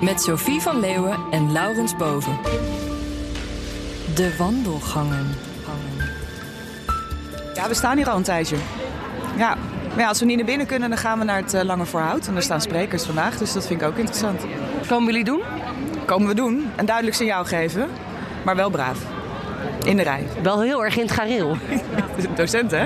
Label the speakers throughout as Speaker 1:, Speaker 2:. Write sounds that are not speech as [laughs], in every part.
Speaker 1: Met Sophie van Leeuwen en Laurens Boven. De wandelgangen.
Speaker 2: Ja, we staan hier al een tijdje. Ja. Maar ja, als we niet naar binnen kunnen, dan gaan we naar het uh, Lange Voorhout. En er staan sprekers vandaag, dus dat vind ik ook interessant.
Speaker 3: Komen jullie doen?
Speaker 2: Komen we doen. Een duidelijk signaal geven. Maar wel braaf. In de rij.
Speaker 3: Wel heel erg in het gareel. [laughs]
Speaker 2: Docent, hè?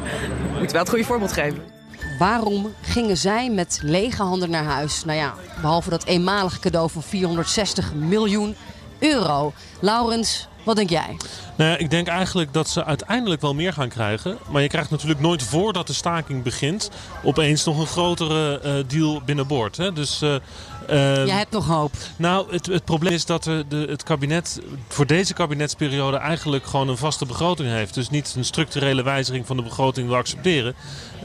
Speaker 2: Moet wel het goede voorbeeld geven.
Speaker 3: Waarom gingen zij met lege handen naar huis? Nou ja, behalve dat eenmalige cadeau van 460 miljoen euro. Laurens, wat denk jij?
Speaker 4: Nou ja, ik denk eigenlijk dat ze uiteindelijk wel meer gaan krijgen. Maar je krijgt natuurlijk nooit voordat de staking begint... opeens nog een grotere uh, deal binnenboord. Hè? Dus... Uh,
Speaker 3: Jij hebt nog hoop.
Speaker 4: Nou, het, het probleem is dat de, de, het kabinet voor deze kabinetsperiode eigenlijk gewoon een vaste begroting heeft. Dus niet een structurele wijziging van de begroting wil accepteren.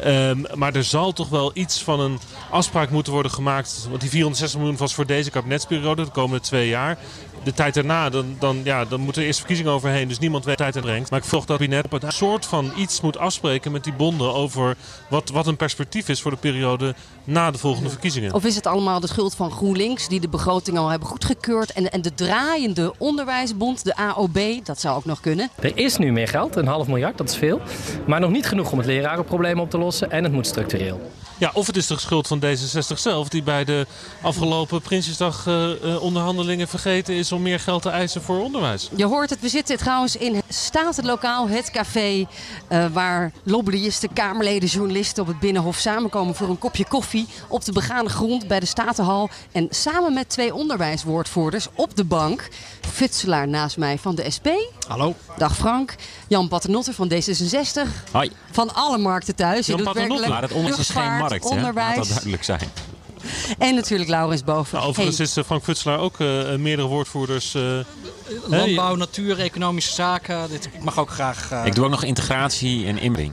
Speaker 4: Um, maar er zal toch wel iets van een afspraak moeten worden gemaakt. Want die 460 miljoen was voor deze kabinetsperiode, de komende twee jaar de tijd daarna, dan, dan, ja, dan moeten er eerst verkiezingen overheen. Dus niemand weet tijd en brengt. Maar ik vroeg dat net op een soort van iets moet afspreken met die bonden over wat, wat een perspectief is voor de periode na de volgende verkiezingen.
Speaker 3: Of is het allemaal de schuld van GroenLinks, die de begroting al hebben goedgekeurd. En, en de draaiende onderwijsbond, de AOB, dat zou ook nog kunnen.
Speaker 5: Er is nu meer geld, een half miljard, dat is veel. Maar nog niet genoeg om het lerarenprobleem op te lossen. En het moet structureel.
Speaker 4: Ja, of het is de schuld van D66 zelf, die bij de afgelopen Prinsjesdag uh, uh, onderhandelingen vergeten is om meer geld te eisen voor onderwijs.
Speaker 3: Je hoort het, we zitten trouwens in staat het lokaal, het café, uh, waar lobbyisten, kamerleden, journalisten op het Binnenhof samenkomen voor een kopje koffie op de begane grond bij de Statenhal. En samen met twee onderwijswoordvoerders op de bank, Futselaar naast mij van de SP.
Speaker 6: Hallo.
Speaker 3: Dag Frank. Jan Paternotte van D66.
Speaker 6: Hoi.
Speaker 3: Van alle markten thuis.
Speaker 6: Jan Paternotte, maar het geen markt, onderwijs. Hè? Laat dat duidelijk zijn.
Speaker 3: En natuurlijk Laurens Boven.
Speaker 4: Nou, overigens hey. is Frank Futselaar ook uh, meerdere woordvoerders. Uh,
Speaker 6: Landbouw, hey. natuur, economische zaken. Dit, ik mag ook graag... Uh...
Speaker 7: Ik doe ook nog integratie en inbreng.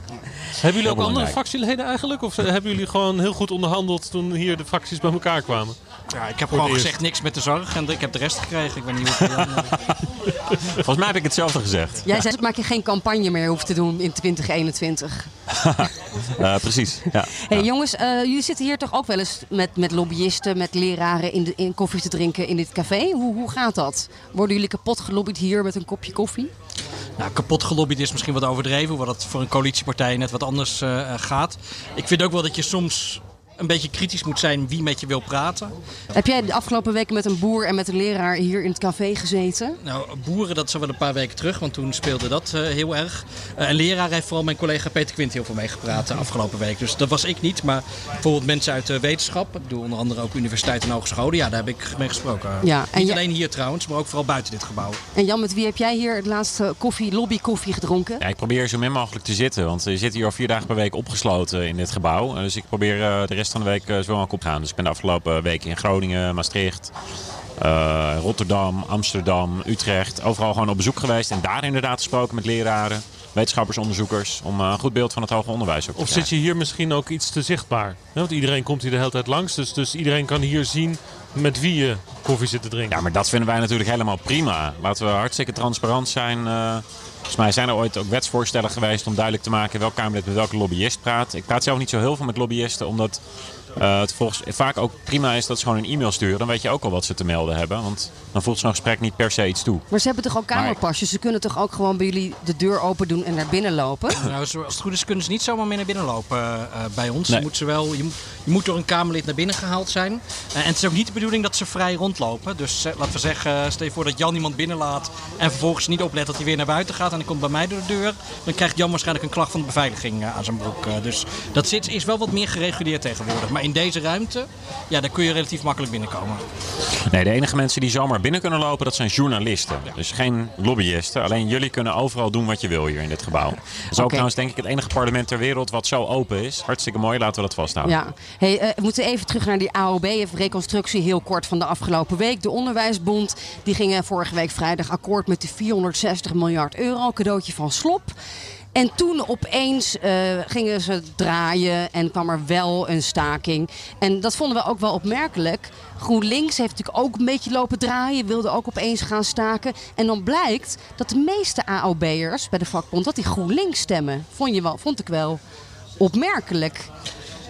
Speaker 4: Hebben jullie ook andere fractieleden eigenlijk? Of hebben jullie gewoon heel goed onderhandeld toen hier de fracties bij elkaar kwamen?
Speaker 6: Ja, ik heb gewoon gezegd niks met de zorg en ik heb de rest gekregen. Ik weet niet hoe [laughs]
Speaker 7: Volgens mij heb ik hetzelfde gezegd.
Speaker 3: Jij zei dat je geen campagne meer hoeft te doen in 2021.
Speaker 7: Uh, [laughs] precies, ja.
Speaker 3: Hey,
Speaker 7: ja.
Speaker 3: Jongens, uh, jullie zitten hier toch ook wel eens met, met lobbyisten, met leraren in, de, in koffie te drinken in dit café. Hoe, hoe gaat dat? Worden jullie kapot gelobbyd hier met een kopje koffie?
Speaker 6: Nou, kapot gelobbyd is misschien wat overdreven, wat het voor een coalitiepartij net wat anders uh, gaat. Ik vind ook wel dat je soms een beetje kritisch moet zijn wie met je wil praten.
Speaker 3: Heb jij de afgelopen weken met een boer en met een leraar hier in het café gezeten?
Speaker 6: Nou, boeren, dat is wel een paar weken terug, want toen speelde dat uh, heel erg. Uh, een leraar heeft vooral mijn collega Peter Quint heel veel meegepraat de afgelopen week. Dus dat was ik niet, maar bijvoorbeeld mensen uit de wetenschap. Ik bedoel onder andere ook universiteiten en hogescholen. Ja, daar heb ik mee gesproken.
Speaker 3: Ja,
Speaker 6: en niet alleen hier trouwens, maar ook vooral buiten dit gebouw.
Speaker 3: En Jan, met wie heb jij hier het laatste koffie, lobby koffie gedronken?
Speaker 7: Ja, ik probeer zo min mogelijk te zitten, want je zit hier al vier dagen per week opgesloten in dit gebouw. Dus ik probeer uh, de rest van de week zo mogelijk op te gaan. Dus ik ben de afgelopen weken in Groningen, Maastricht, uh, Rotterdam, Amsterdam, Utrecht. Overal gewoon op bezoek geweest en daar inderdaad gesproken met leraren, wetenschappers, onderzoekers. Om een goed beeld van het hoger onderwijs ook te
Speaker 4: Of zit je hier misschien ook iets te zichtbaar? Ja, want iedereen komt hier de hele tijd langs. Dus, dus iedereen kan hier zien met wie je koffie zit te drinken.
Speaker 7: Ja, maar dat vinden wij natuurlijk helemaal prima. Laten we hartstikke transparant zijn. Uh, Volgens mij zijn er ooit ook wetsvoorstellen geweest om duidelijk te maken welk Kamerlid met welke lobbyist praat. Ik praat zelf niet zo heel veel met lobbyisten, omdat uh, het volgens vaak ook prima is dat ze gewoon een e-mail sturen. Dan weet je ook al wat ze te melden hebben. Want dan voelt zo'n gesprek niet per se iets toe.
Speaker 3: Maar ze hebben toch ook kamerpasjes? Ze kunnen toch ook gewoon bij jullie de deur open doen en naar binnen lopen? [laughs]
Speaker 6: Nou, als het goed is kunnen ze niet zomaar meer naar binnen lopen uh, bij ons. Nee. Je, moet ze wel, je, je, moet door een Kamerlid naar binnen gehaald zijn. Uh, en het is ook niet de bedoeling dat ze vrij rondlopen. Dus laten we zeggen, stel je voor dat Jan iemand binnenlaat en vervolgens niet oplet dat hij weer naar buiten gaat en hij komt bij mij door de deur. Dan krijgt Jan waarschijnlijk een klacht van de beveiliging aan zijn broek. dus dat zit, is wel wat meer gereguleerd tegenwoordig. Maar in deze ruimte, ja, daar kun je relatief makkelijk binnenkomen.
Speaker 7: Nee, de enige mensen die zomaar binnen kunnen lopen, dat zijn journalisten. Dus geen lobbyisten. Alleen jullie kunnen overal doen wat je wil hier in dit gebouw. Dat is ook trouwens denk ik het enige parlement ter wereld wat zo open is. Hartstikke mooi, laten we dat vasthouden.
Speaker 3: Ja, hey, uh, we moeten even terug naar die AOB. Even reconstructie heel kort van de afgelopen week. De Onderwijsbond die ging vorige week vrijdag akkoord met de 460 miljard euro. Cadeautje van Slop. En toen opeens uh, gingen ze draaien en kwam er wel een staking. En dat vonden we ook wel opmerkelijk. GroenLinks heeft natuurlijk ook een beetje lopen draaien, wilde ook opeens gaan staken. En dan blijkt dat de meeste AOB'ers bij de vakbond, dat die GroenLinks stemmen. Vond, je wel, vond ik wel opmerkelijk.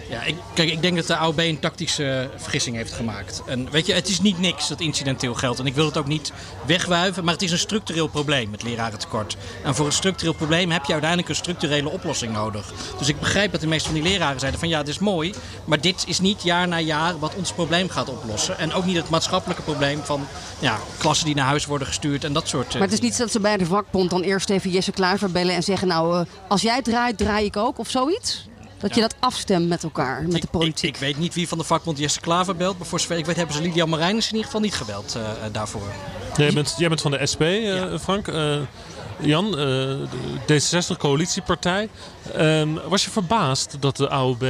Speaker 6: Ja, ik, kijk, ik denk dat de AOB een tactische vergissing heeft gemaakt. En weet je, het is niet niks dat incidenteel geld. En ik wil het ook niet wegwuiven, maar het is een structureel probleem, met lerarentekort. En voor een structureel probleem heb je uiteindelijk een structurele oplossing nodig. Dus ik begrijp dat de meeste van die leraren zeiden van ja, het is mooi, maar dit is niet jaar na jaar wat ons probleem gaat oplossen. En ook niet het maatschappelijke probleem van ja, klassen die naar huis worden gestuurd en dat soort
Speaker 3: Maar het is niet dat ze bij de vakbond dan eerst even Jesse Kluiver bellen en zeggen nou, uh, als jij draait, draai ik ook of zoiets? Dat je dat afstemt met elkaar, met de politiek.
Speaker 6: Ik, ik, weet niet wie van de vakbond Jesse Klaver belt. Maar voor zover ik weet hebben ze Lydia Marijnis in ieder geval niet gebeld uh, daarvoor.
Speaker 4: Nee, jij, bent, jij bent van de SP, uh, ja. Frank. Uh, Jan, D66 coalitiepartij. Um, was je verbaasd dat de AOB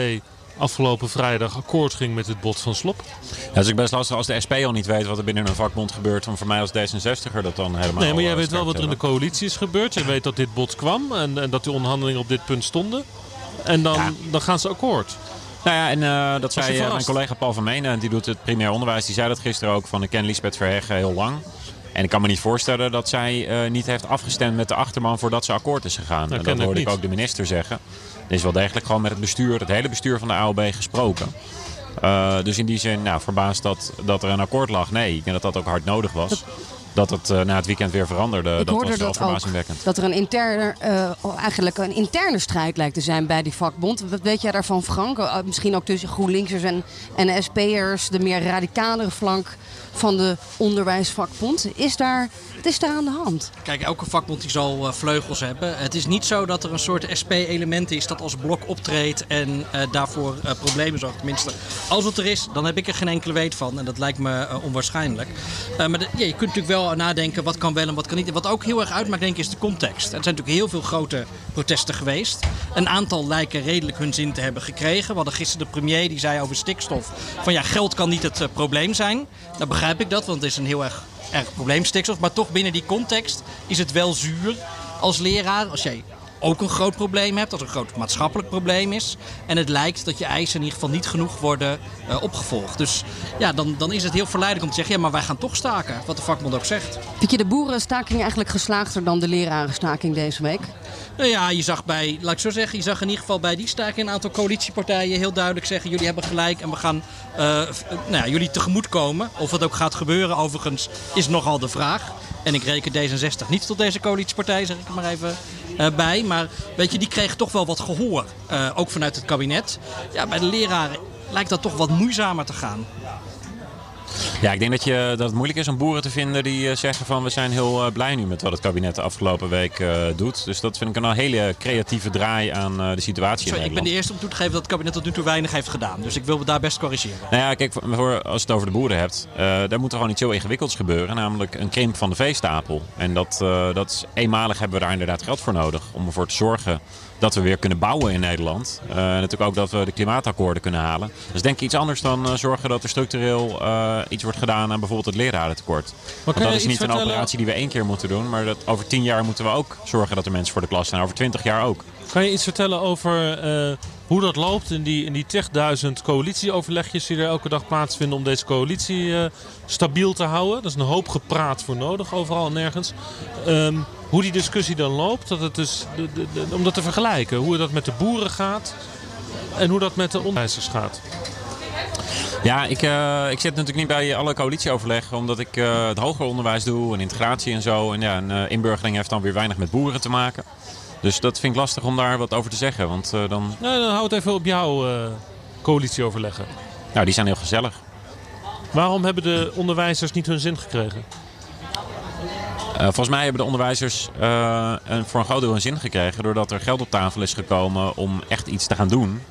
Speaker 4: afgelopen vrijdag akkoord ging met het bod van Slop?
Speaker 7: Ja, dat is ook best lastig als de SP al niet weet wat er binnen een vakbond gebeurt. Om voor mij als D66er dat dan helemaal
Speaker 4: Nee, maar jij weet wel wat er in de coalitie is gebeurd. Je weet dat dit bod kwam en, en dat die onderhandelingen op dit punt stonden. En dan, ja. dan gaan ze akkoord.
Speaker 7: Nou ja, en uh, dat zei uh, mijn collega Paul van Menen, die doet het primair onderwijs, die zei dat gisteren ook van ik ken Lisbeth Verheggen heel lang. En ik kan me niet voorstellen dat zij uh, niet heeft afgestemd met de achterman voordat ze akkoord is gegaan. Dat, en dat hoorde ik ook de minister zeggen. Er is wel degelijk gewoon met het bestuur, het hele bestuur van de AOB gesproken. Uh, dus in die zin, nou, verbaasd dat, dat er een akkoord lag. Nee, ik denk dat dat ook hard nodig was. Dat het uh, na het weekend weer veranderde.
Speaker 3: Ik
Speaker 7: dat
Speaker 3: hoorde
Speaker 7: was wel
Speaker 3: dat
Speaker 7: verbazingwekkend.
Speaker 3: ook. Dat er een interne, uh, eigenlijk een interne strijd lijkt te zijn bij die vakbond. Wat weet jij daarvan, Frank? Uh, misschien ook tussen GroenLinksers en, en SP'ers, de meer radicalere flank van de onderwijsvakbond. Is daar, wat is daar aan de hand?
Speaker 6: Kijk, elke vakbond die zal uh, vleugels hebben. Het is niet zo dat er een soort SP-element is dat als blok optreedt en uh, daarvoor uh, problemen zorgt. Tenminste, als het er is, dan heb ik er geen enkele weet van. En dat lijkt me onwaarschijnlijk. maar ja, je kunt natuurlijk wel nadenken wat kan wel en wat kan niet. En wat ook heel erg uitmaakt, denk ik, is de context. Er zijn natuurlijk heel veel grote protesten geweest. Een aantal lijken redelijk hun zin te hebben gekregen. We hadden gisteren de premier die zei over stikstof: van ja, geld kan niet het probleem zijn. Nou begrijp ik dat, want het is een heel erg, erg probleem stikstof. Maar toch binnen die context is het wel zuur als leraar. Als jij ook een groot probleem hebt, als er een groot maatschappelijk probleem is. En het lijkt dat je eisen in ieder geval niet genoeg worden uh, opgevolgd. Dus ja, dan, dan is het heel verleidelijk om te zeggen, ja, maar wij gaan toch staken. Wat de vakbond ook zegt.
Speaker 3: Vind je de boerenstaking eigenlijk geslaagder dan de lerarenstaking deze week?
Speaker 6: Nou ja, je zag bij, laat ik zo zeggen, je zag in ieder geval bij die staking een aantal coalitiepartijen heel duidelijk zeggen: jullie hebben gelijk en we gaan uh, nou ja, jullie tegemoet komen. Of dat ook gaat gebeuren, overigens, is nogal de vraag. En ik reken D66 niet tot deze coalitiepartij, zeg ik maar even bij. Maar weet je, die kregen toch wel wat gehoor. Uh, ook vanuit het kabinet. Ja, bij de leraren lijkt dat toch wat moeizamer te gaan.
Speaker 7: Ja, ik denk dat, je, dat het moeilijk is om boeren te vinden die uh, zeggen van we zijn heel uh, blij nu met wat het kabinet de afgelopen week uh, doet. Dus dat vind ik een hele creatieve draai aan de situatie
Speaker 6: Sorry,
Speaker 7: in
Speaker 6: ik ben de eerste om toe te geven dat het kabinet tot nu toe weinig heeft gedaan. Dus ik wil me daar best corrigeren.
Speaker 7: Nou ja, kijk, voor, als je het over de boeren hebt, daar moet er gewoon iets heel ingewikkelds gebeuren. Namelijk een krimp van de veestapel. En dat, dat is, eenmalig hebben we daar inderdaad geld voor nodig om ervoor te zorgen dat we weer kunnen bouwen in Nederland. Uh, natuurlijk ook dat we de klimaatakkoorden kunnen halen. Dus denk ik iets anders dan uh, zorgen dat er structureel uh, iets wordt gedaan aan bijvoorbeeld het lerarentekort. Want dat is niet een operatie die we één keer moeten doen. Maar dat over tien jaar moeten we ook zorgen dat er mensen voor de klas zijn. Over twintig jaar ook.
Speaker 4: Kan je iets vertellen over hoe dat loopt in die, in die 10.000 coalitieoverlegjes die er elke dag plaatsvinden om deze coalitie stabiel te houden? Dat is een hoop gepraat voor nodig, overal en nergens. Um, hoe die discussie dan loopt, dat het dus, de, de, de, om dat te vergelijken. Hoe dat met de boeren gaat en hoe dat met de onderwijzers gaat.
Speaker 7: Ja, ik, uh, ik zit natuurlijk niet bij alle coalitieoverleggen, omdat ik uh, het hoger onderwijs doe en integratie en zo. En ja, een uh, inburgering heeft dan weer weinig met boeren te maken. Dus dat vind ik lastig om daar wat over te zeggen. Want, dan...
Speaker 4: Nee, dan hou het even op jouw coalitieoverleggen.
Speaker 7: Nou, die zijn heel gezellig.
Speaker 4: Waarom hebben de onderwijzers niet hun zin gekregen?
Speaker 7: Uh, volgens mij hebben de onderwijzers een, voor een groot deel hun zin gekregen. Doordat er geld op tafel is gekomen om echt iets te gaan doen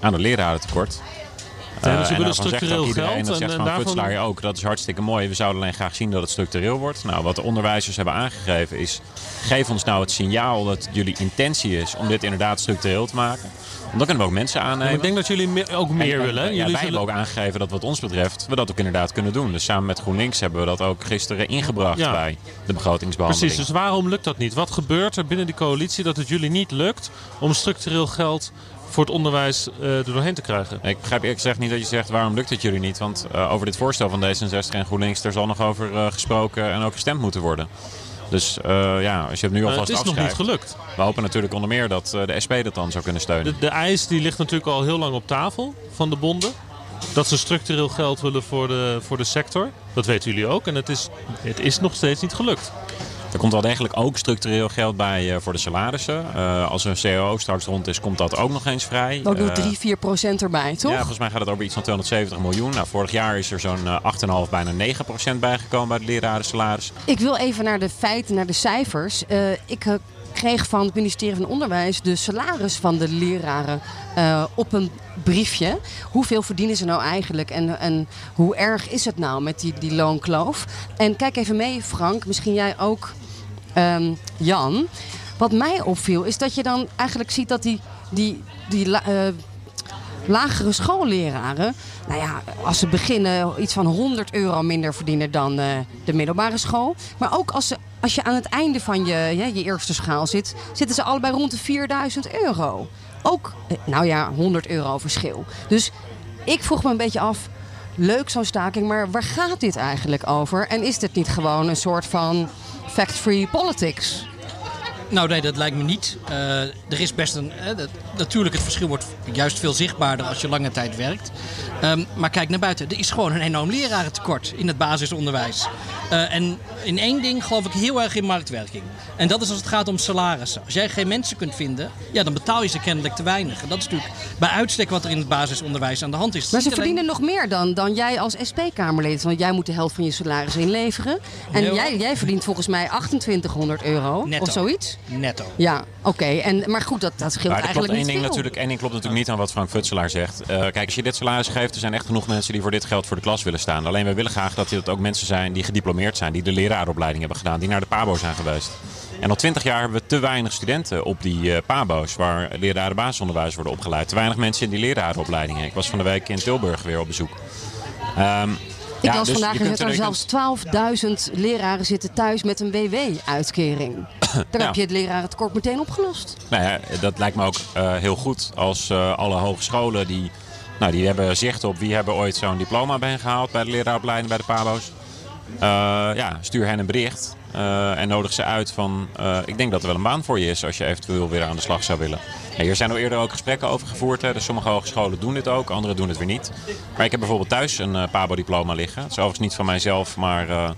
Speaker 7: aan het lerarentekort.
Speaker 4: Nee, dus ze
Speaker 7: en
Speaker 4: willen
Speaker 7: zegt
Speaker 4: structureel geld
Speaker 7: Dat
Speaker 4: en-
Speaker 7: zegt
Speaker 4: en
Speaker 7: Van
Speaker 4: daarvan-
Speaker 7: Futselaar ook. Dat is hartstikke mooi. We zouden alleen graag zien dat het structureel wordt. Nou, wat de onderwijzers hebben aangegeven is... geef ons nou het signaal dat jullie intentie is om dit inderdaad structureel te maken. Want dan kunnen we ook mensen aannemen.
Speaker 4: ik denk dat jullie ook meer
Speaker 7: En- en-
Speaker 4: willen.
Speaker 7: Ja,
Speaker 4: jullie
Speaker 7: wij hebben ook aangegeven dat wat ons betreft we dat ook inderdaad kunnen doen. Dus samen met GroenLinks hebben we dat ook gisteren ingebracht
Speaker 4: Ja.
Speaker 7: bij de begrotingsbehandeling.
Speaker 4: Precies, dus waarom lukt dat niet? Wat gebeurt er binnen die coalitie dat het jullie niet lukt om structureel geld voor het onderwijs eh, er doorheen te krijgen?
Speaker 7: Ik begrijp eerlijk gezegd niet dat je zegt waarom lukt het jullie niet. Want eh, over dit voorstel van D66 en GroenLinks daar zal nog over eh, gesproken en ook gestemd moeten worden. Dus ja, als je het nu alvast
Speaker 4: het is nog niet
Speaker 7: afschrijft.
Speaker 4: gelukt.
Speaker 7: We hopen natuurlijk onder meer dat de SP dat dan zou kunnen steunen.
Speaker 4: De, de eis die ligt natuurlijk al heel lang op tafel van de bonden. Dat ze structureel geld willen voor de, voor de sector. Dat weten jullie ook. En het is, het is nog steeds niet gelukt.
Speaker 7: Er komt wel degelijk ook structureel geld bij eh, voor de salarissen. Eh, als een CAO straks rond is, komt dat ook nog eens vrij.
Speaker 3: Nog
Speaker 7: Eh,
Speaker 3: 3, 4 procent erbij, toch?
Speaker 7: Ja, volgens mij gaat het over iets van 270 miljoen. Nou, vorig jaar is er zo'n eh, 8,5, bijna 9 procent bijgekomen bij de leraren salaris.
Speaker 3: Ik wil even naar de feiten, naar de cijfers. Eh, ik eh, kreeg van het ministerie van Onderwijs de salaris van de leraren eh, op een briefje. Hoeveel verdienen ze nou eigenlijk en, en hoe erg is het nou met die, die loonkloof? En kijk even mee, Frank, misschien jij ook, ehm, Jan. Wat mij opviel is dat je dan eigenlijk ziet dat die, die, die eh, lagere schoolleraren, nou ja, als ze beginnen iets van 100 euro minder verdienen dan eh, de middelbare school. Maar ook als, ze, als je aan het einde van je, je eerste schaal zit, zitten ze allebei rond de 4000 euro. Ook, eh, nou ja, 100 euro verschil. Dus ik vroeg me een beetje af, leuk zo'n staking, maar waar gaat dit eigenlijk over? En is dit niet gewoon een soort van fact-free politics?
Speaker 6: Nou nee, dat lijkt me niet. Eh, er is best een... dat- natuurlijk, het verschil wordt juist veel zichtbaarder als je lange tijd werkt. Ehm, maar kijk naar buiten. Er is gewoon een enorm lerarentekort in het basisonderwijs. Eh, en in één ding geloof ik heel erg in marktwerking. En dat is als het gaat om salarissen. Als jij geen mensen kunt vinden, ja, dan betaal je ze kennelijk te weinig. En dat is natuurlijk bij uitstek wat er in het basisonderwijs aan de hand is.
Speaker 3: Maar ze
Speaker 6: Niet alleen-
Speaker 3: verdienen nog meer dan, dan jij als SP-Kamerlid. Want jij moet de helft van je salaris inleveren. En jij, jij verdient volgens mij 2800 euro
Speaker 6: Netto.
Speaker 3: of zoiets.
Speaker 6: Netto.
Speaker 3: Ja, oké. En Maar goed, dat, dat scheelt eigenlijk
Speaker 7: één ding,
Speaker 3: veel.
Speaker 7: natuurlijk, één ding klopt natuurlijk niet aan wat Frank Futselaar zegt. Eh, kijk, als je dit salaris geeft, er zijn echt genoeg mensen die voor dit geld voor de klas willen staan. Alleen wij willen graag dat dit ook mensen zijn die gediplomeerd zijn, die de leraaropleiding hebben gedaan, die naar de PABO zijn geweest. En al twintig jaar hebben we te weinig studenten op die eh, PABO's, waar leraren basisonderwijs worden opgeleid. Te weinig mensen in die lerarenopleidingen. Ik was van de week in Tilburg weer op bezoek. Ehm,
Speaker 3: Ik
Speaker 7: ja,
Speaker 3: las
Speaker 7: dus
Speaker 3: vandaag dat er zelfs 12.000 leraren zitten thuis met een WW-uitkering. [coughs] Daar heb je het lerarentekort meteen opgelost.
Speaker 7: Nou ja, dat lijkt me ook eh, heel goed als eh, alle hogescholen die, nou, die hebben zicht op wie hebben ooit zo'n diploma bij hen gehaald bij de leraaropleiding bij de PABO's. Eh, ja, stuur hen een bericht eh, en nodig ze uit van eh, ik denk dat er wel een baan voor je is als je eventueel weer aan de slag zou willen. Ja, hier zijn al eerder ook gesprekken over gevoerd. Hè. Dus sommige hogescholen doen dit ook, andere doen het weer niet. Maar ik heb bijvoorbeeld thuis een eh, PABO-diploma liggen. Het is overigens niet van mijzelf, maar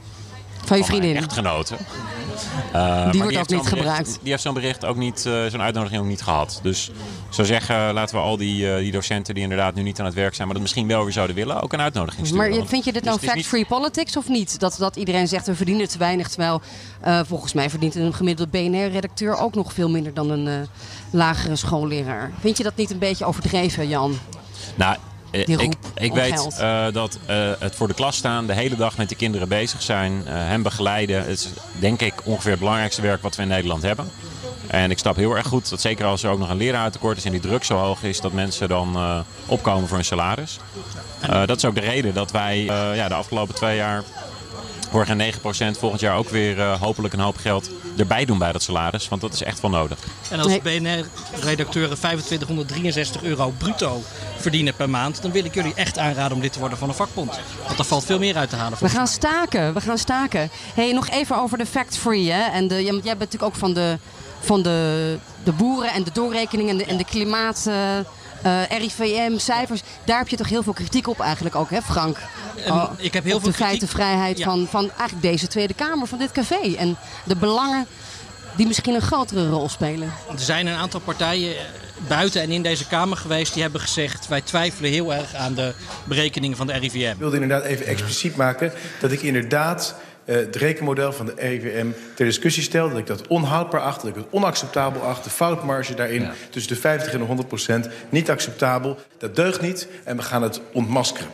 Speaker 3: Van je vriendin.
Speaker 7: echtgenoten. [laughs] Eh, maar
Speaker 3: wordt ook niet
Speaker 7: bericht-
Speaker 3: gebruikt.
Speaker 7: Die heeft zo'n bericht ook niet, eh, zo'n uitnodiging ook niet gehad. Dus ik zou zeggen, laten we al die, eh, die docenten die inderdaad nu niet aan het werk zijn, maar dat misschien wel weer zouden willen, ook een uitnodiging sturen.
Speaker 3: Maar vind je dit nou
Speaker 7: niet-
Speaker 3: fact-free politics of niet? Dat, dat iedereen zegt we verdienen te weinig. Terwijl volgens mij verdient een gemiddelde BNR-redacteur ook nog veel minder dan een lagere schoolleraar. Vind je dat niet een beetje overdreven, Jan?
Speaker 7: Nou,
Speaker 3: Die
Speaker 7: ik,
Speaker 3: roep
Speaker 7: ik
Speaker 3: om
Speaker 7: weet
Speaker 3: geld.
Speaker 7: eh, dat eh, het voor de klas staan, de hele dag met die kinderen bezig zijn, eh, hen begeleiden. Het is denk ik ongeveer het belangrijkste werk wat we in Nederland hebben. En ik snap heel erg goed dat zeker als er ook nog een leraartekort is en die druk zo hoog is, dat mensen dan eh, opkomen voor hun salaris. Eh, dat is ook de reden dat wij eh, ja, de afgelopen twee jaar vorig jaar 9%, volgend jaar ook weer eh, hopelijk een hoop geld erbij doen bij dat salaris. Want dat is echt wel nodig.
Speaker 6: En als BNR-redacteuren 2563 euro bruto verdienen per maand, dan wil ik jullie echt aanraden om lid te worden van een vakbond. Want daar valt veel meer uit te halen.
Speaker 3: We gaan staken, we gaan staken. hey, nog even over de fact-free. Hè? En de, jij bent natuurlijk ook van de, van de, de boeren en de doorrekening en de, en de klimaat... eh, eh, RIVM-cijfers, daar heb je toch heel veel kritiek op eigenlijk ook, hè Frank?
Speaker 6: En
Speaker 3: Oh,
Speaker 6: ik heb heel
Speaker 3: op
Speaker 6: veel
Speaker 3: de
Speaker 6: kritiek-
Speaker 3: feitenvrijheid
Speaker 6: Ja.
Speaker 3: van, van eigenlijk deze Tweede Kamer, van dit café. En de belangen die misschien een grotere rol spelen.
Speaker 6: Er zijn een aantal partijen eh, buiten en in deze Kamer geweest die hebben gezegd... wij twijfelen heel erg aan de berekeningen van de RIVM.
Speaker 8: Ik wilde inderdaad even expliciet maken dat ik inderdaad uh, het rekenmodel van de RIVM ter discussie stel. Dat ik dat onhoudbaar acht, dat ik het onacceptabel acht. De foutmarge daarin ja. tussen de 50 en de 100 procent niet acceptabel. Dat deugt niet en we gaan het ontmaskeren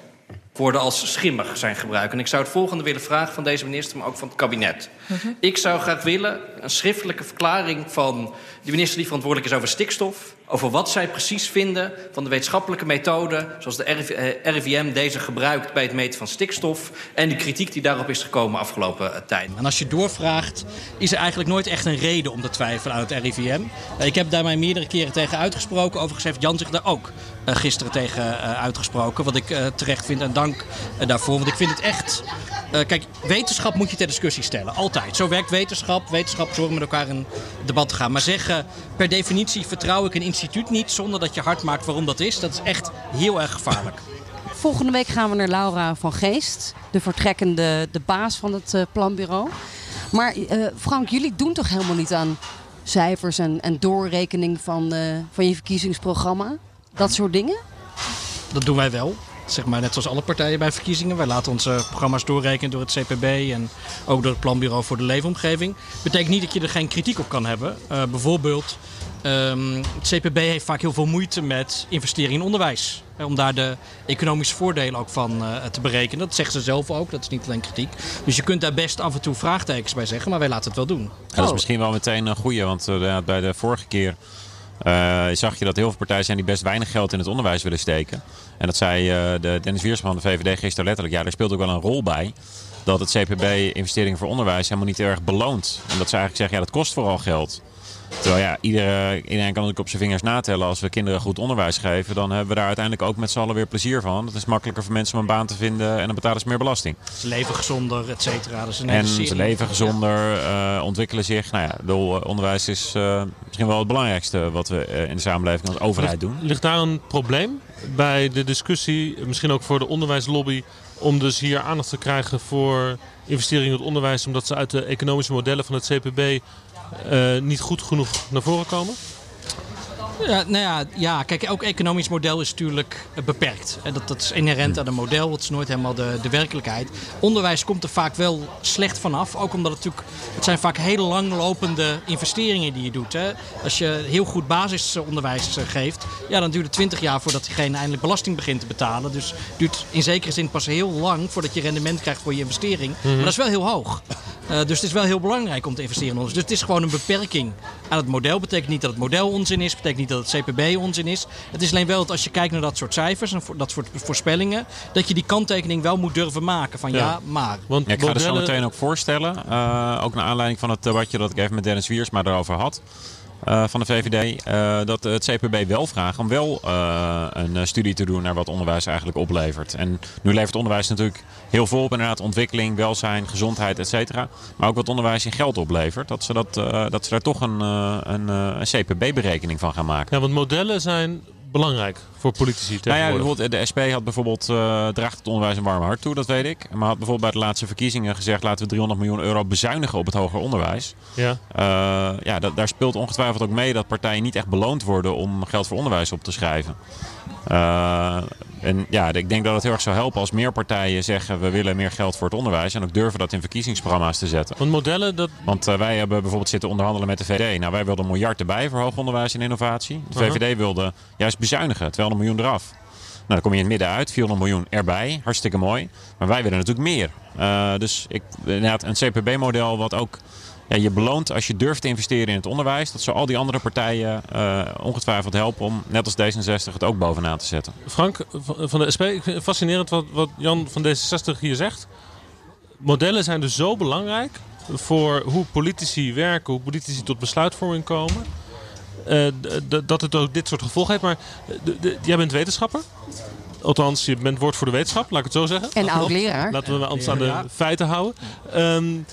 Speaker 9: woorden als schimmig zijn gebruikt. En ik zou het volgende willen vragen van deze minister, maar ook van het kabinet. -huh. Ik zou graag willen een schriftelijke verklaring van de minister die verantwoordelijk is over stikstof... over wat zij precies vinden van de wetenschappelijke methode... zoals de RIVM deze gebruikt bij het meten van stikstof... en de kritiek die daarop is gekomen afgelopen tijd.
Speaker 6: En als je doorvraagt, is er eigenlijk nooit echt een reden om te twijfelen aan het RIVM. Ik heb daar mij meerdere keren tegen uitgesproken. Overigens heeft Jan zich daar ook uh, gisteren tegen uh, uitgesproken. Wat ik uh, terecht vind en dank daarvoor. Want ik vind het echt... kijk, wetenschap moet je ter discussie stellen. Altijd. Zo werkt wetenschap. Wetenschap zorgt met elkaar in debat te gaan. Maar zeggen, per definitie vertrouw ik een instituut niet... zonder dat je hard maakt waarom dat is. Dat is echt heel erg gevaarlijk.
Speaker 3: Volgende week gaan we naar Laura van Geest. De vertrekkende de baas van het planbureau. Maar Frank, jullie doen toch helemaal niet aan cijfers en, en doorrekening van, van je verkiezingsprogramma? Dat soort dingen?
Speaker 6: Dat doen wij wel. Zeg maar, net zoals alle partijen bij verkiezingen. Wij laten onze programma's doorrekenen door het CPB en ook door het Planbureau voor de Leefomgeving. Betekent niet dat je er geen kritiek op kan hebben. Uh, bijvoorbeeld, um, het CPB heeft vaak heel veel moeite met investeren in onderwijs. Hè, om daar de economische voordelen ook van uh, te berekenen. Dat zeggen ze zelf ook, dat is niet alleen kritiek. Dus je kunt daar best af en toe vraagtekens bij zeggen, maar wij laten het wel doen.
Speaker 7: Dat is misschien wel meteen een goede, want bij de vorige keer zag je dat heel veel partijen zijn die best weinig geld in het onderwijs willen steken. En dat zei uh, de Dennis Wiersman van de VVD gisteren letterlijk. Ja, daar speelt ook wel een rol bij. Dat het CPB investeringen voor onderwijs helemaal niet erg beloont. En dat ze eigenlijk zeggen, ja, dat kost vooral geld. Terwijl ja, iedereen, iedereen kan ook op zijn vingers natellen. Als we kinderen goed onderwijs geven, dan hebben we daar uiteindelijk ook met z'n allen weer plezier van. Het is makkelijker voor mensen om een baan te vinden en dan betalen ze meer belasting.
Speaker 6: Ze leven gezonder, et cetera. Dus
Speaker 7: en ze leven gezonder, ja. uh, ontwikkelen zich. Nou ja, de onderwijs is uh, misschien wel het belangrijkste wat we uh, in de samenleving als overheid doen.
Speaker 4: Ligt daar een probleem bij de discussie, misschien ook voor de onderwijslobby, om dus hier aandacht te krijgen voor investeringen in het onderwijs, omdat ze uit de economische modellen van het CPB uh, niet goed genoeg naar voren komen?
Speaker 6: Ja, nou ja, ja, kijk, elk economisch model is natuurlijk beperkt. Dat, dat is inherent aan een model, het is nooit helemaal de, de werkelijkheid. Onderwijs komt er vaak wel slecht vanaf, ook omdat het natuurlijk... Het zijn vaak hele langlopende investeringen die je doet. Hè. Als je heel goed basisonderwijs geeft, ja, dan duurt het 20 jaar voordat diegene eindelijk belasting begint te betalen. Dus het duurt in zekere zin pas heel lang voordat je rendement krijgt voor je investering. Mm -hmm. Maar dat is wel heel hoog. Uh, dus het is wel heel belangrijk om te investeren in ons. Dus het is gewoon een beperking aan het model. Betekent niet dat het model onzin is, betekent niet dat het CPB onzin is. Het is alleen wel dat als je kijkt naar dat soort cijfers en dat soort voorspellingen, dat je die kanttekening wel moet durven maken van ja, ja maar.
Speaker 7: Want ja, ik ga modellen... er zo meteen ook voorstellen, uh, ook naar aanleiding van het debatje dat ik even met Dennis Wiersma daarover had. Uh, van de VVD, uh, dat het CPB wel vraagt om wel uh, een studie te doen naar wat onderwijs eigenlijk oplevert. En nu levert onderwijs natuurlijk heel veel op, inderdaad, ontwikkeling, welzijn, gezondheid, et cetera. Maar ook wat onderwijs in geld oplevert, dat ze, dat, dat ze daar toch een, een, een CPB-berekening van gaan maken.
Speaker 4: Ja, want modellen zijn belangrijk voor politici
Speaker 7: nou ja, bijvoorbeeld de SP had bijvoorbeeld uh, draagt het onderwijs een warm hart toe, dat weet ik. Maar had bijvoorbeeld bij de laatste verkiezingen gezegd laten we 300 miljoen euro bezuinigen op het hoger onderwijs.
Speaker 4: Ja,
Speaker 7: uh, ja dat, daar speelt ongetwijfeld ook mee dat partijen niet echt beloond worden om geld voor onderwijs op te schrijven. Uh, en ja, ik denk dat het heel erg zou helpen als meer partijen zeggen we willen meer geld voor het onderwijs. En ook durven dat in verkiezingsprogramma's te zetten.
Speaker 4: Want modellen dat...
Speaker 7: Want uh, wij hebben bijvoorbeeld zitten onderhandelen met de VVD. Nou, wij wilden een miljard erbij voor hoger onderwijs en innovatie. De VVD uh -huh. wilde juist bezuinigen, 200 miljoen eraf. Nou, dan kom je in het midden uit, 400 miljoen erbij. Hartstikke mooi. Maar wij willen natuurlijk meer. Uh, dus ik, inderdaad, een CPB-model wat ook ja, je beloont als je durft te investeren in het onderwijs. Dat zou al die andere partijen uh, ongetwijfeld helpen om, net als D66, het ook bovenaan te zetten.
Speaker 4: Frank van de SP, ik vind het fascinerend wat, wat Jan van D66 hier zegt. Modellen zijn dus zo belangrijk voor hoe politici werken, hoe politici tot besluitvorming komen. Uh, dat het ook dit soort gevolgen heeft. Maar de, jij bent wetenschapper. Althans, je bent woord voor de wetenschap, laat ik het zo zeggen.
Speaker 3: En oud-leraar.
Speaker 4: Laten we ons aan de feiten houden. Um,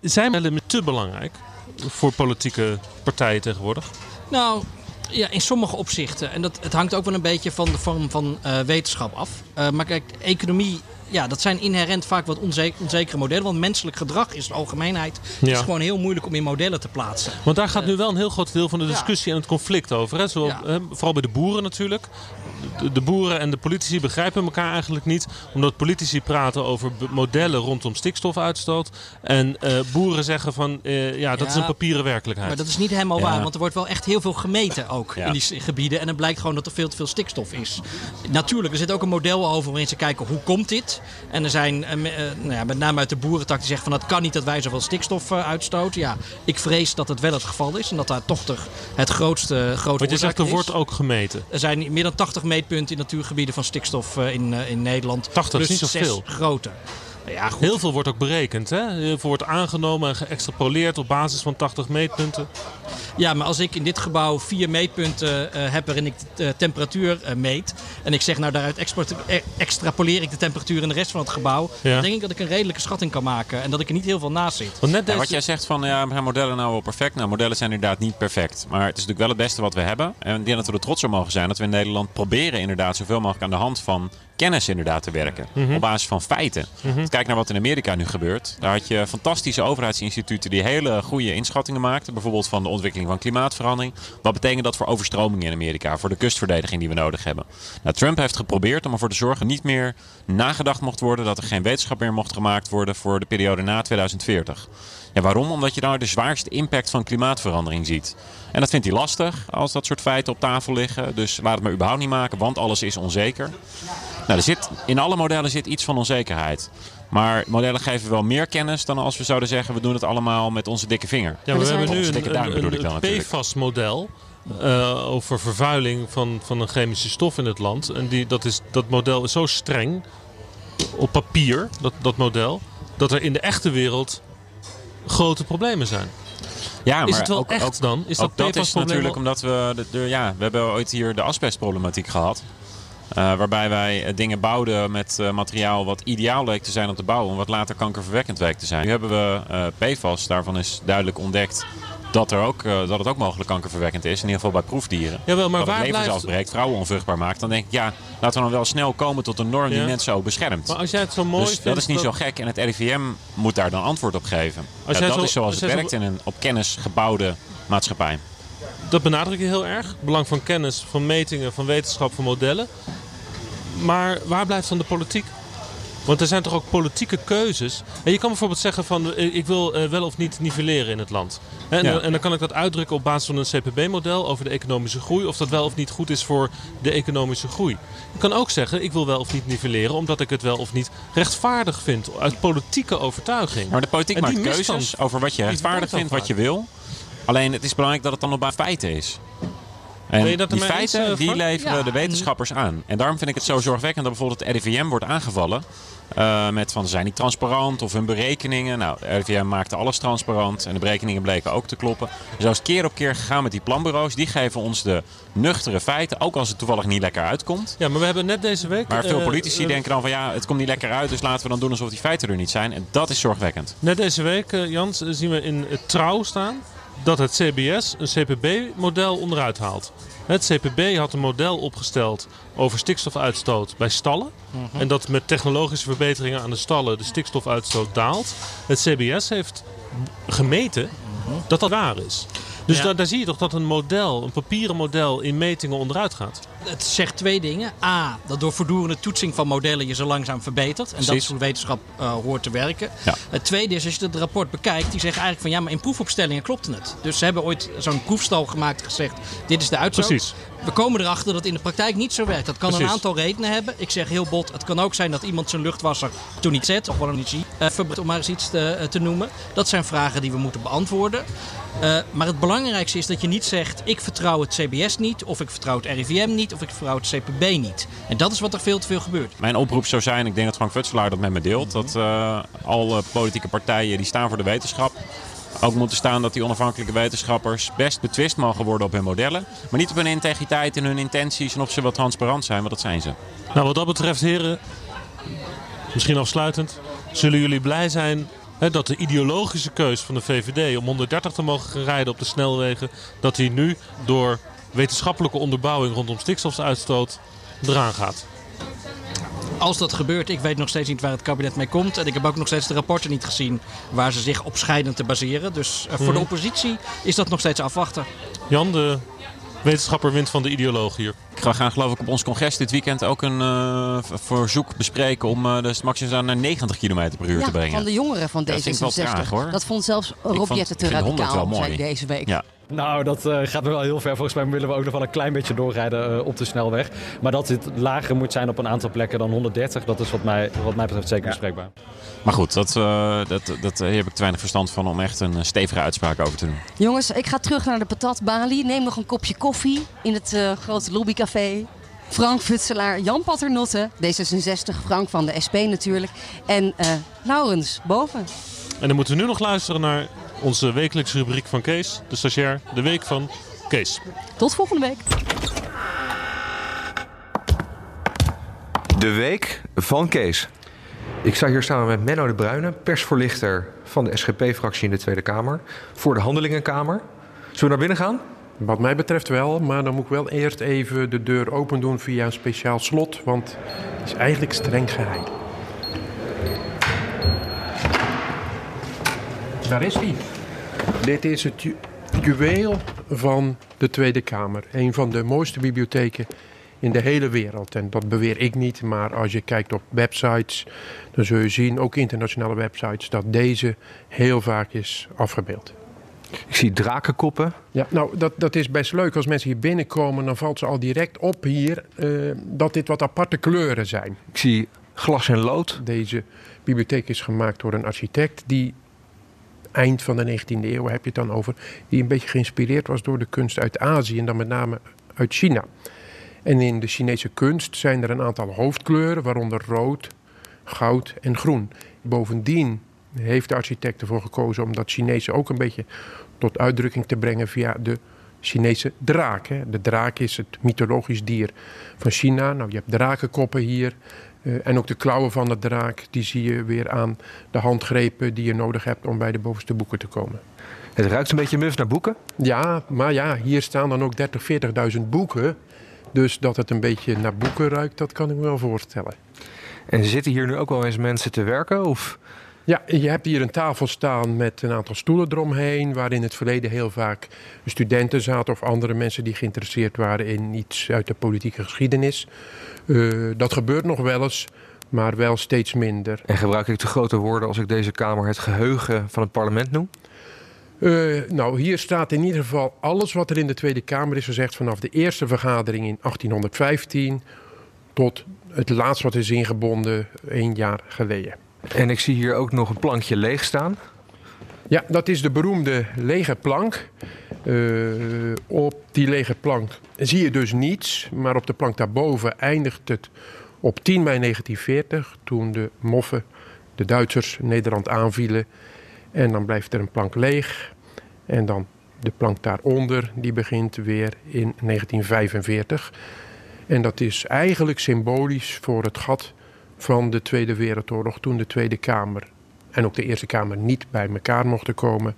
Speaker 4: zijn modellen te belangrijk voor politieke partijen tegenwoordig?
Speaker 6: Nou, ja, in sommige opzichten. En dat, het hangt ook wel een beetje van de vorm van uh, wetenschap af. Uh, maar kijk, economie, ja, dat zijn inherent vaak wat onzeker, onzekere modellen. Want menselijk gedrag is de algemeenheid. Ja. is gewoon heel moeilijk om in modellen te plaatsen.
Speaker 4: Want daar gaat nu wel een heel groot deel van de discussie ja. en het conflict over. Hè? Zo, ja. hè, vooral bij de boeren natuurlijk. De, boeren en de politici begrijpen elkaar eigenlijk niet. Omdat politici praten over modellen rondom stikstofuitstoot. En eh, boeren zeggen van eh, ja, dat is een papieren werkelijkheid.
Speaker 6: Maar dat is niet helemaal
Speaker 4: Ja.
Speaker 6: waar, want er wordt wel echt heel veel gemeten ook
Speaker 4: Ja.
Speaker 6: in die gebieden. En het blijkt gewoon dat er veel te veel stikstof is. Natuurlijk, er zit ook een model over waarin ze kijken hoe komt dit. En er zijn eh, nou ja, met name uit de boerentak die zeggen van het kan niet dat wij zoveel stikstof eh, uitstoten. Ja, ik vrees dat het wel het geval is en dat daar toch de, het grootste, grote
Speaker 4: Want je zegt er wordt ook gemeten.
Speaker 6: Er zijn meer dan 80 meetpunten in natuurgebieden van stikstof eh, in, eh, in Nederland.
Speaker 4: 80 is
Speaker 6: Plus
Speaker 4: niet zoveel.
Speaker 6: zes grote. Ja, goed.
Speaker 4: Heel veel wordt ook berekend. Hè? Heel veel wordt aangenomen en geëxtrapoleerd op basis van 80 meetpunten.
Speaker 6: Ja, maar als ik in dit gebouw vier meetpunten eh, heb waarin ik de temperatuur meet. En ik zeg nou daaruit export- eh, extrapoleer ik de temperatuur in de rest van het gebouw.
Speaker 7: Ja.
Speaker 6: Dan denk ik dat ik een redelijke schatting kan maken. En dat ik er niet heel veel naast zit.
Speaker 7: Ja, wat jij zegt van ja, zijn modellen nou wel perfect? Nou, modellen zijn inderdaad niet perfect. Maar het is natuurlijk wel het beste wat we hebben. En ik denk dat we er trots op mogen zijn dat we in Nederland proberen inderdaad zoveel mogelijk aan de hand van kennis inderdaad te werken.
Speaker 4: Mhm.
Speaker 7: Op basis van feiten.
Speaker 4: Mhm.
Speaker 7: Kijk naar wat in Amerika nu gebeurt. Daar had je fantastische overheidsinstituten die hele goede inschattingen maakten. Bijvoorbeeld van de ontwikkeling van klimaatverandering. Wat betekent dat voor overstromingen in Amerika? Voor de kustverdediging die we nodig hebben. Nou, Trump heeft geprobeerd om ervoor te zorgen dat niet meer nagedacht mocht worden. Dat er geen wetenschap meer mocht gemaakt worden voor de periode na 2040. Ja, waarom? Omdat je daar de zwaarste impact van klimaatverandering ziet. En dat vindt hij lastig als dat soort feiten op tafel liggen. Dus laat het maar überhaupt niet maken, want alles is onzeker. Nou, er zit, in alle modellen zit iets van onzekerheid. Maar modellen geven wel meer kennis dan als we zouden zeggen... we doen het allemaal met onze dikke vinger.
Speaker 4: Ja, we hebben nu een,
Speaker 7: duim
Speaker 4: een, een. PFAS-model eh, over vervuiling van, van een chemische stof in het land. En die, dat, is, dat model is zo streng op papier, dat, dat model, dat er in de echte wereld grote problemen zijn.
Speaker 7: Ja,
Speaker 4: is
Speaker 7: maar
Speaker 4: het wel
Speaker 7: ook,
Speaker 4: echt
Speaker 7: ook,
Speaker 4: dan? Is
Speaker 7: ook
Speaker 4: dat
Speaker 7: dat is natuurlijk omdat we... De, de- ja, we hebben ooit hier de asbestproblematiek gehad. Eh, waarbij wij eh, dingen bouwden met eh, materiaal wat ideaal leek te zijn om te bouwen. En wat later kankerverwekkend bleek te zijn. Nu hebben we PFAS. Daarvan is duidelijk ontdekt dat, er ook, dat het ook mogelijk kankerverwekkend is. In ieder geval bij proefdieren.
Speaker 4: Jawel, maar
Speaker 7: dat
Speaker 4: waar
Speaker 7: het
Speaker 4: blijft-
Speaker 7: vrouwen onvruchtbaar maakt. Dan denk ik, ja, laten we dan wel snel komen tot een norm die
Speaker 4: Ja.
Speaker 7: mensen ook beschermt.
Speaker 4: Maar als jij het zo mooi
Speaker 7: dus dat is niet
Speaker 4: dat-
Speaker 7: zo gek. En het RIVM moet daar dan antwoord op geven.
Speaker 4: Als
Speaker 7: Ja, dat
Speaker 4: zo-
Speaker 7: is zoals
Speaker 4: als
Speaker 7: het werkt
Speaker 4: zo-
Speaker 7: in een op kennis gebouwde maatschappij.
Speaker 4: Dat benadruk je heel erg. Het belang van kennis, van metingen, van wetenschap, van modellen. Maar waar blijft dan de politiek? Want er zijn toch ook politieke keuzes. En je kan bijvoorbeeld zeggen van eh, ik wil eh, wel of niet nivelleren in het land. En,
Speaker 7: Ja.
Speaker 4: en dan kan ik dat uitdrukken op basis van een CPB-model over de economische groei. Of dat wel of niet goed is voor de economische groei. Je kan ook zeggen ik wil wel of niet nivelleren omdat ik het wel of niet rechtvaardig vind. Uit politieke overtuiging.
Speaker 7: Maar de politiek
Speaker 4: En
Speaker 7: maakt keuzes over wat je rechtvaardig vindt, wat je wil. Alleen het is belangrijk dat het dan op basis van feiten is. En
Speaker 4: Ben je dat
Speaker 7: die
Speaker 4: eens,
Speaker 7: feiten
Speaker 4: eh,
Speaker 7: die leveren
Speaker 4: Ja.
Speaker 7: de wetenschappers aan. En daarom vind ik het zo zorgwekkend dat bijvoorbeeld het RIVM wordt aangevallen. eh, met van ze zijn niet transparant of hun berekeningen. Nou, de RIVM maakte alles transparant en de berekeningen bleken ook te kloppen. Dus keer op keer gegaan met die planbureaus. Die geven ons de nuchtere feiten, ook als het toevallig niet lekker uitkomt.
Speaker 4: Ja, maar we hebben net deze week...
Speaker 7: Maar veel
Speaker 4: eh,
Speaker 7: politici denken dan van ja, het komt niet lekker uit, dus laten we dan doen alsof die feiten er niet zijn. En dat is zorgwekkend.
Speaker 4: Net deze week, eh, Jans, zien we in het Trouw staan dat het CBS een CPB-model onderuit haalt. Het CPB had een model opgesteld over stikstofuitstoot bij stallen.
Speaker 6: Mhm.
Speaker 4: En dat met technologische verbeteringen aan de stallen de stikstofuitstoot daalt. Het CBS heeft gemeten dat dat waar is. Dus.
Speaker 6: Ja.
Speaker 4: daar, daar zie je toch dat een model, een papieren model in metingen onderuit gaat.
Speaker 6: Het zegt twee dingen. A, dat door voortdurende toetsing van modellen je zo langzaam verbetert. En dat is hoe wetenschap eh, hoort te werken.
Speaker 7: Ja.
Speaker 6: Het tweede is, als je het rapport bekijkt, die zeggen eigenlijk van ja, maar in proefopstellingen klopte het. Dus ze hebben ooit zo'n proefstal gemaakt en gezegd, dit is de uitstoot.
Speaker 4: Precies.
Speaker 6: We komen erachter dat het in de praktijk niet zo werkt. Dat kan een aantal redenen hebben. Ik zeg heel bot, het kan ook zijn dat iemand zijn luchtwasser toen niet zet, of wel niet zie, eh, om maar eens iets te, eh, te noemen. Dat zijn vragen die we moeten beantwoorden. Eh, maar het belangrijkste is dat je niet zegt, ik vertrouw het CBS niet, of ik vertrouw het RIVM niet, of ik vertrouw het CPB niet. En dat is wat er veel te veel gebeurt.
Speaker 7: Mijn oproep zou zijn, ik denk dat Frank Futselaar dat met me deelt, dat alle politieke partijen die staan voor de wetenschap ook moeten staan dat die onafhankelijke wetenschappers best betwist mogen worden op hun modellen. Maar niet op hun integriteit en hun intenties en of ze wel transparant zijn, want dat zijn ze.
Speaker 4: Nou, wat dat betreft, heren, misschien afsluitend, zullen jullie blij zijn dat de ideologische keus van de VVD om 130 te mogen rijden op de snelwegen, dat die nu door wetenschappelijke onderbouwing rondom stikstofuitstoot eraan gaat.
Speaker 6: Als dat gebeurt, ik weet nog steeds niet waar het kabinet mee komt. En ik heb ook nog steeds de rapporten niet gezien waar ze zich op scheiden te baseren. Dus eh, voor
Speaker 4: Mhm.
Speaker 6: de oppositie is dat nog steeds afwachten.
Speaker 4: Jan, de Wetenschapper wint van de ideoloog hier.
Speaker 7: Ik ga geloof ik op ons congres dit weekend ook een uh, verzoek bespreken om uh, de maximum naar 90 km per uur
Speaker 3: ja,
Speaker 7: te brengen.
Speaker 3: van de jongeren van D66.
Speaker 7: Dat, traag, hoor.
Speaker 3: dat vond zelfs Rob Jetten te radicaal, zei deze week.
Speaker 7: Ja.
Speaker 10: Nou, dat uh, gaat wel heel ver. Volgens mij willen we ook nog wel een klein beetje doorrijden uh, op de snelweg. Maar dat het lager moet zijn op een aantal plekken dan 130, dat is wat mij, wat mij betreft zeker bespreekbaar.
Speaker 7: Maar goed, dat, uh, dat, dat, hier heb ik te weinig verstand van om echt een stevige uitspraak over te doen.
Speaker 3: Jongens, ik ga terug naar de patatbalie. Neem nog een kopje koffie in het grote lobbycafé. Frank Futselaar, Jan Paternotte, D66, Frank van de SP natuurlijk. En Laurens boven.
Speaker 4: En dan moeten we nu nog luisteren naar onze wekelijkse rubriek van Kees, de stagiair, de week van Kees.
Speaker 3: Tot volgende week.
Speaker 11: De week van Kees. Ik sta hier samen met Menno de Bruyne, persvoorlichter van de SGP-fractie in de Tweede Kamer, voor de Handelingenkamer. Zullen we naar binnen gaan?
Speaker 12: Wat mij betreft wel, maar dan moet ik wel eerst even de deur open doen via een speciaal slot, want het is eigenlijk streng geheim. Daar is hij. Dit is het ju juweel van de Tweede Kamer. Een van de mooiste bibliotheken in de hele wereld. En dat beweer ik niet, maar als je kijkt op websites, dan zul je zien, ook internationale websites, dat deze heel vaak is afgebeeld.
Speaker 11: Ik zie drakenkoppen.
Speaker 12: Ja, nou, dat, dat is best leuk. Als mensen hier binnenkomen, dan valt ze al direct op hier uh, dat dit wat aparte kleuren zijn.
Speaker 11: Ik zie glas en lood.
Speaker 12: Deze bibliotheek is gemaakt door een architect die eind van de 19e eeuw heb je het dan over, die een beetje geïnspireerd was door de kunst uit Azië en dan met name uit China. En in de Chinese kunst zijn er een aantal hoofdkleuren, waaronder rood, goud en groen. Bovendien heeft de architect ervoor gekozen om dat Chinese ook een beetje tot uitdrukking te brengen via de Chinese draak. De draak is het mythologisch dier van China. Nou, je hebt drakenkoppen hier. Uh, en ook de klauwen van de draak, die zie je weer aan de handgrepen die je nodig hebt om bij de bovenste boeken te komen.
Speaker 11: Het ruikt een beetje muf naar boeken?
Speaker 12: Ja, maar ja, hier staan dan ook 30, 40.000 boeken. Dus dat het een beetje naar boeken ruikt, dat kan ik me wel voorstellen.
Speaker 11: En zitten hier nu ook wel eens mensen te werken? Of?
Speaker 12: Ja, je hebt hier een tafel staan met een aantal stoelen eromheen, waar in het verleden heel vaak studenten zaten of andere mensen die geïnteresseerd waren in iets uit de politieke geschiedenis. Uh, dat gebeurt nog wel eens, maar wel steeds minder.
Speaker 11: En gebruik ik te grote woorden als ik deze Kamer het geheugen van het parlement noem?
Speaker 12: Uh, nou, hier staat in ieder geval alles wat er in de Tweede Kamer is gezegd vanaf de eerste vergadering in 1815 tot het laatst wat is ingebonden een jaar geleden.
Speaker 11: En ik zie hier ook nog een plankje leeg staan.
Speaker 12: Ja, dat is de beroemde lege plank. Uh, op die lege plank zie je dus niets, maar op de plank daarboven eindigt het op 10 mei 1940, toen de moffen, de Duitsers, Nederland aanvielen. En dan blijft er een plank leeg. En dan de plank daaronder, die begint weer in 1945. En dat is eigenlijk symbolisch voor het gat van de Tweede Wereldoorlog, toen de Tweede Kamer en ook de Eerste Kamer niet bij elkaar mochten komen.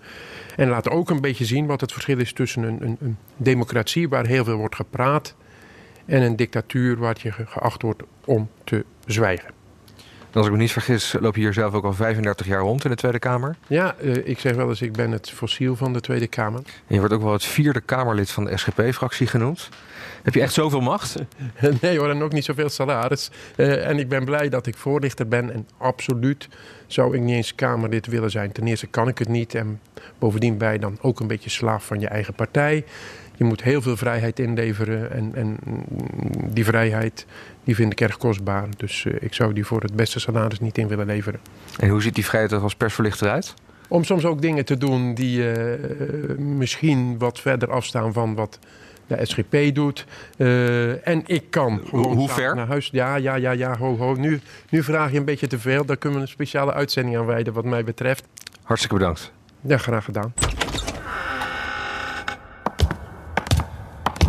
Speaker 12: En laat ook een beetje zien wat het verschil is tussen een, een, een democratie waar heel veel wordt gepraat en een dictatuur waar je geacht wordt om te zwijgen.
Speaker 11: Als ik me niet vergis, loop je hier zelf ook al 35 jaar rond in de Tweede Kamer.
Speaker 12: Ja, uh, ik zeg wel eens, ik ben het fossiel van de Tweede Kamer.
Speaker 11: En je wordt ook wel het vierde Kamerlid van de SGP-fractie genoemd. Heb je echt zoveel macht? [laughs]
Speaker 12: nee hoor, en ook niet zoveel salaris. Uh, en ik ben blij dat ik voorlichter ben. En absoluut zou ik niet eens Kamerlid willen zijn. Ten eerste kan ik het niet. En bovendien ben je dan ook een beetje slaaf van je eigen partij. Je moet heel veel vrijheid inleveren. En, en die vrijheid die vind ik erg kostbaar. Dus uh, ik zou die voor het beste salaris niet in willen leveren.
Speaker 11: En hoe ziet die vrijheid er als persverlichter uit?
Speaker 12: Om soms ook dingen te doen die uh, misschien wat verder afstaan van wat de SGP doet. Uh, en ik kan
Speaker 11: Hoe ver?
Speaker 12: naar huis. Ja, ja, ja, ja, ho, ho. Nu, nu vraag je een beetje te veel. Daar kunnen we een speciale uitzending aan wijden wat mij betreft.
Speaker 11: Hartstikke bedankt.
Speaker 12: Ja, graag gedaan.